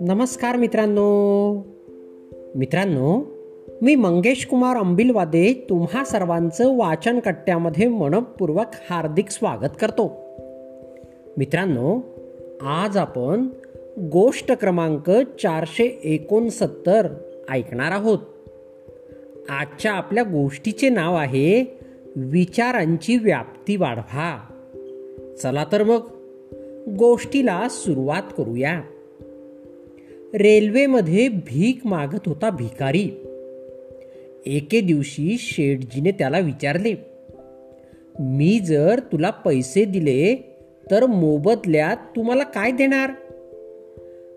नमस्कार मित्रांनो. मित्रांनो मी मंगेश कुमार अंबिलवादे तुम्हा सर्वांचं वाचन कट्ट्यामध्ये मनपूर्वक हार्दिक स्वागत करतो. मित्रांनो आज आपण गोष्ट क्रमांक चारशे एकोणसत्तर ऐकणार आहोत. आजच्या आपल्या गोष्टीचे नाव आहे विचारांची व्याप्ती वाढवा. चला तर मग गोष्टीला सुरुवात करूया. रेल्वेमध्ये भीक मागत होता भिकारी. एके दिवशी शेठजीने त्याला विचारले मी जर तुला पैसे दिले तर मोबदल्यात तुम्हाला काय देणार?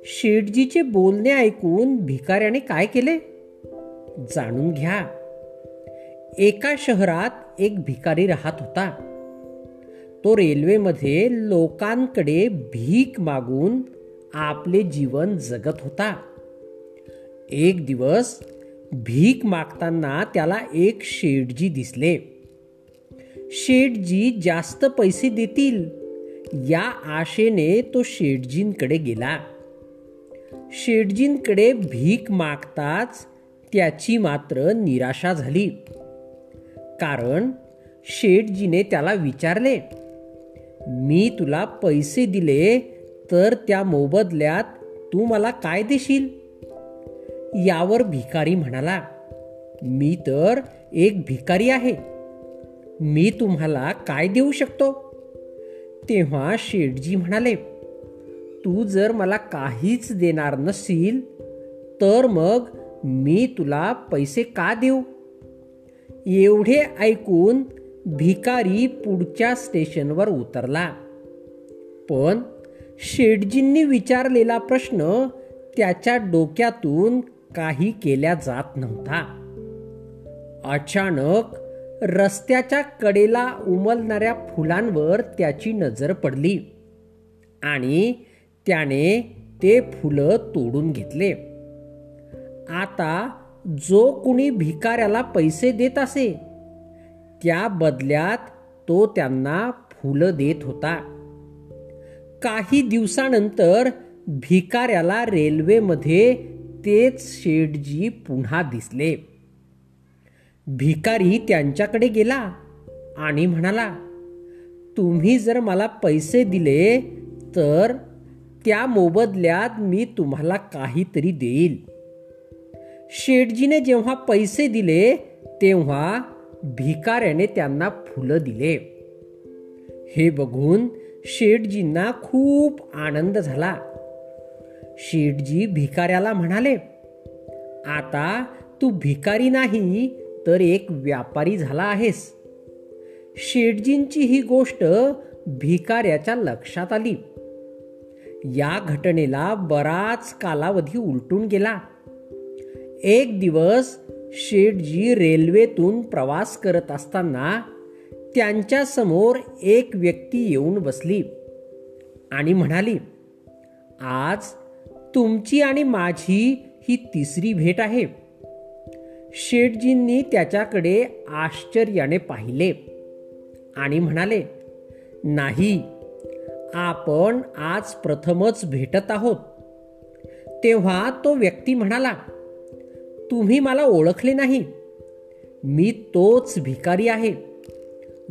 शेठजीचे बोलणे ऐकून भिकाऱ्याने काय केले? जाणून घ्या. एका शहरात एक भिकारी राहत होता. तो रेल्वेमध्ये लोकांकडे भीक मागून आपले जीवन जगत होता. एक दिवस भीक मागताना त्याला एक शेठजी दिसले. शेठजी जास्त पैसे देतील. या आशेने तो शेठजींकडे गेला. शेठजींकडे भीक मागताच त्याची मात्र निराशा झाली. कारण शेठजीने त्याला विचारले मी तुला पैसे दिले तर त्या मोबदल्यात तू मला काय देशील? यावर भिकारी म्हणाला मी तर एक भिकारी आहे. मी तुम्हाला काय देऊ शकतो? तेव्हा शेठजी म्हणाले तू जर मला काहीच देणार नसील तर मग मी तुला पैसे का देऊ? एवढे ऐकून भिकारी पुढच्या स्टेशनवर उतरला. पण शेटजींनी विचारलेला प्रश्न त्याच्या डोक्यातून काही केल्या जात नव्हता. अचानक रस्त्याच्या कडेला उमलणाऱ्या फुलांवर त्याची नजर पडली आणि त्याने ते फुलं तोडून घेतले. आता जो कुणी भिकाऱ्याला पैसे देत असे त्या बदल्यात तो त्यांना फुलं देत होता. काही दिवसानंतर भिकाऱ्याला रेल्वेमध्ये तेच शेठजी पुन्हा दिसले. भिकारी त्यांच्याकडे गेला आणि म्हणाला तुम्ही जर मला पैसे दिले तर त्या मोबदल्यात मी तुम्हाला काहीतरी देईल. शेठजीने जेव्हा पैसे दिले तेव्हा भिकाऱ्याने त्यांना फुलं दिले. हे बघून शेठजींना खूप आनंद झाला. शेठजी भिकाऱ्याला म्हणाले आता तू भिकारी नाही तर एक व्यापारी झाला आहेस. शेठजींची ही गोष्ट भिकाऱ्याच्या लक्षात आली. या घटनेला बराच कालावधी उलटून गेला. एक दिवस शेठजी रेल्वेतून प्रवास करत असताना त्यांच्यासमोर एक व्यक्ती येऊन बसली आणि म्हणाली आज तुमची आणि माझी ही तिसरी भेट आहे. शेठजींनी त्याच्याकडे आश्चर्याने पाहिले आणि म्हणाले नाही आपण आज प्रथमच भेटत आहोत. तेव्हा तो व्यक्ती म्हणाला तुम्ही मला ओळखले नाही. मी तोच भिकारी आहे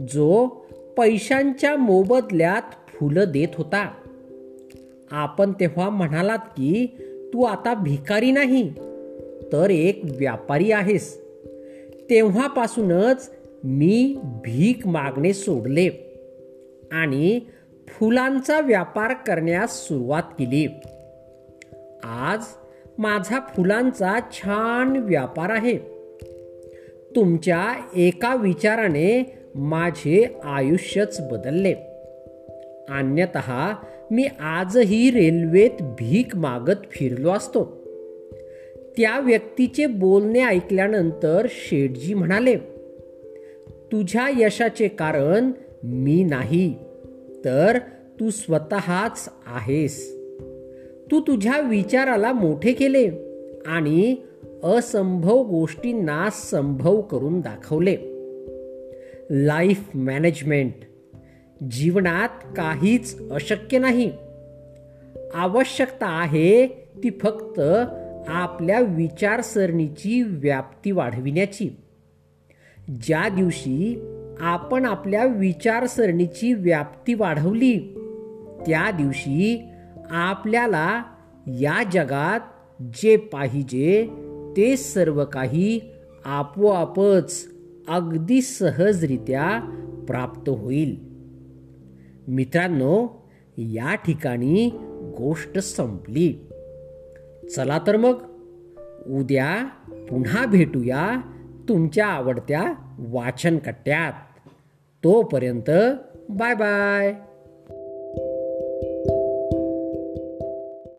जो पैशांच्या मोबदल्यात फुलं देत होता. आपण तेव्हा म्हणालात की तू आता भिकारी नाही तर एक व्यापारी आहेस. तेव्हापासूनच मी भीक मागणे सोडले आणि फुलांचा व्यापार करण्यास सुरुवात केली. आज माझा फुलांचा छान व्यापार आहे. तुमच्या एका विचाराने माझे आयुष्यच बदलले. अन्यत मी आजही रेल्वेत भीक मागत फिरलो असतो. त्या व्यक्तीचे बोलणे ऐकल्यानंतर शेठजी म्हणाले तुझ्या यशाचे कारण मी नाही तर तू स्वतःच आहेस. तू तुझ्या विचाराला मोठे केले आणि असंभव गोष्टींना संभव करून दाखवले. लाईफ मॅनेजमेंट जीवनात काहीच अशक्य नाही. आवश्यकता आहे ती फक्त आपल्या विचारसरणीची व्याप्ती वाढविण्याची. ज्या दिवशी आपण आपल्या विचारसरणीची व्याप्ती वाढवली त्या दिवशी आपल्याला या जगात जे पाहिजे ते सर्व काही आपोआपच अगदी सहजरित्या प्राप्त होईल. मित्रांनो या ठिकाणी गोष्ट संपली. चला तर मग उद्या पुन्हा भेटूया तुमच्या आवडत्या वाचन कट्ट्यात तोपर्यंत बाय बाय.